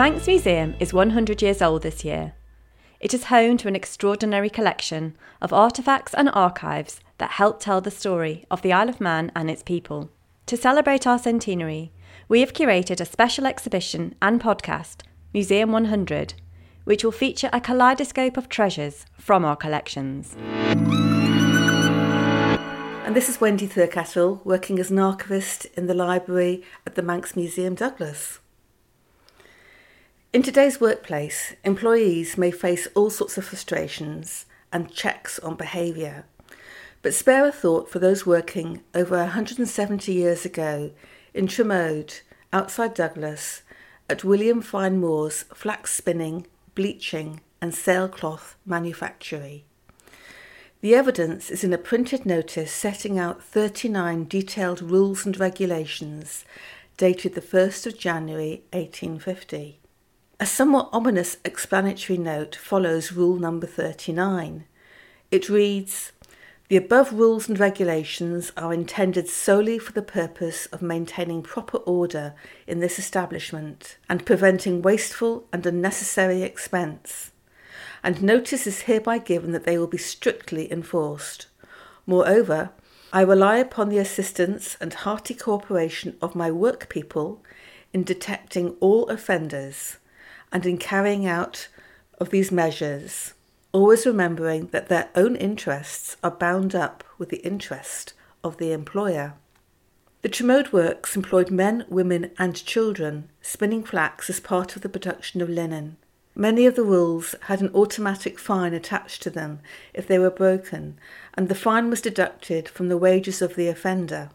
Manx Museum is 100 years old this year. It is home to an extraordinary collection of artefacts and archives that help tell the story of the Isle of Man and its people. To celebrate our centenary, we have curated a special exhibition and podcast, Museum 100, which will feature a kaleidoscope of treasures from our collections. And this is Wendy Thirkettle, working as an archivist in the library at the Manx Museum Douglas. In today's workplace, employees may face all sorts of frustrations and checks on behaviour. But spare a thought for those working over 170 years ago in Tromode, outside Douglas, at William Fine Moore's flax spinning, bleaching, and sailcloth manufactory. The evidence is in a printed notice setting out 39 detailed rules and regulations dated the 1st of January 1850. A somewhat ominous explanatory note follows rule number 39. It reads The above rules and regulations are intended solely for the purpose of maintaining proper order in this establishment and preventing wasteful and unnecessary expense. And notice is hereby given that they will be strictly enforced. Moreover, I rely upon the assistance and hearty cooperation of my workpeople in detecting all offenders and in carrying out of these measures, always remembering that their own interests are bound up with the interest of the employer. The Tromode works employed men, women, and children spinning flax as part of the production of linen. Many of the rules had an automatic fine attached to them if they were broken, and the fine was deducted from the wages of the offender.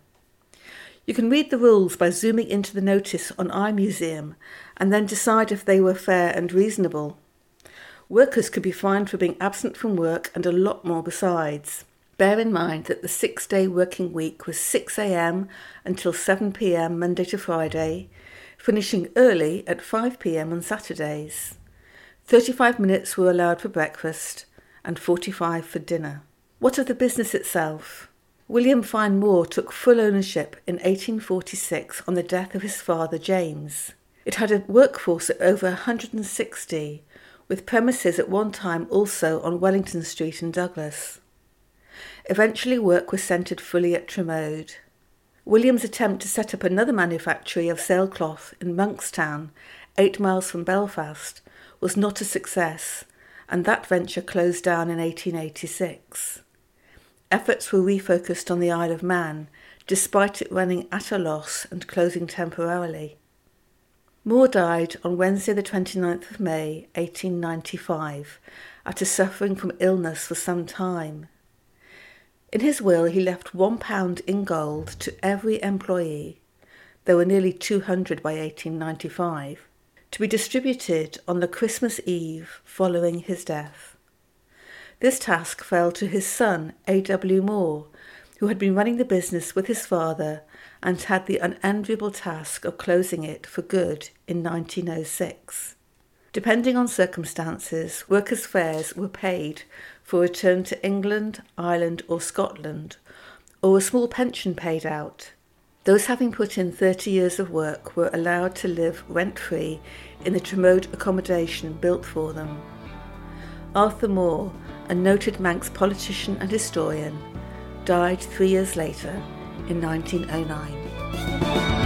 You can read the rules by zooming into the notice on iMuseum and then decide if they were fair and reasonable. Workers could be fined for being absent from work and a lot more besides. Bear in mind that the six day working week was 6am until 7pm Monday to Friday, finishing early at 5pm on Saturdays. 35 minutes were allowed for breakfast and 45 for dinner. What of the business itself? William Fine Moore took full ownership in 1846 on the death of his father James. It had a workforce of over 160, with premises at one time also on Wellington Street in Douglas. Eventually, work was centred fully at Tromode. William's attempt to set up another manufactory of sailcloth in Monkstown, eight miles from Belfast, was not a success, and that venture closed down in 1886 efforts were refocused on the Isle of Man, despite it running at a loss and closing temporarily. Moore died on Wednesday, the 29th of May, 1895, after suffering from illness for some time. In his will, he left one pound in gold to every employee, there were nearly 200 by 1895, to be distributed on the Christmas Eve following his death. This task fell to his son, A.W. Moore, who had been running the business with his father and had the unenviable task of closing it for good in 1906. Depending on circumstances, workers' fares were paid for return to England, Ireland, or Scotland, or a small pension paid out. Those having put in 30 years of work were allowed to live rent free in the Tromode accommodation built for them. Arthur Moore, a noted Manx politician and historian, died three years later in 1909.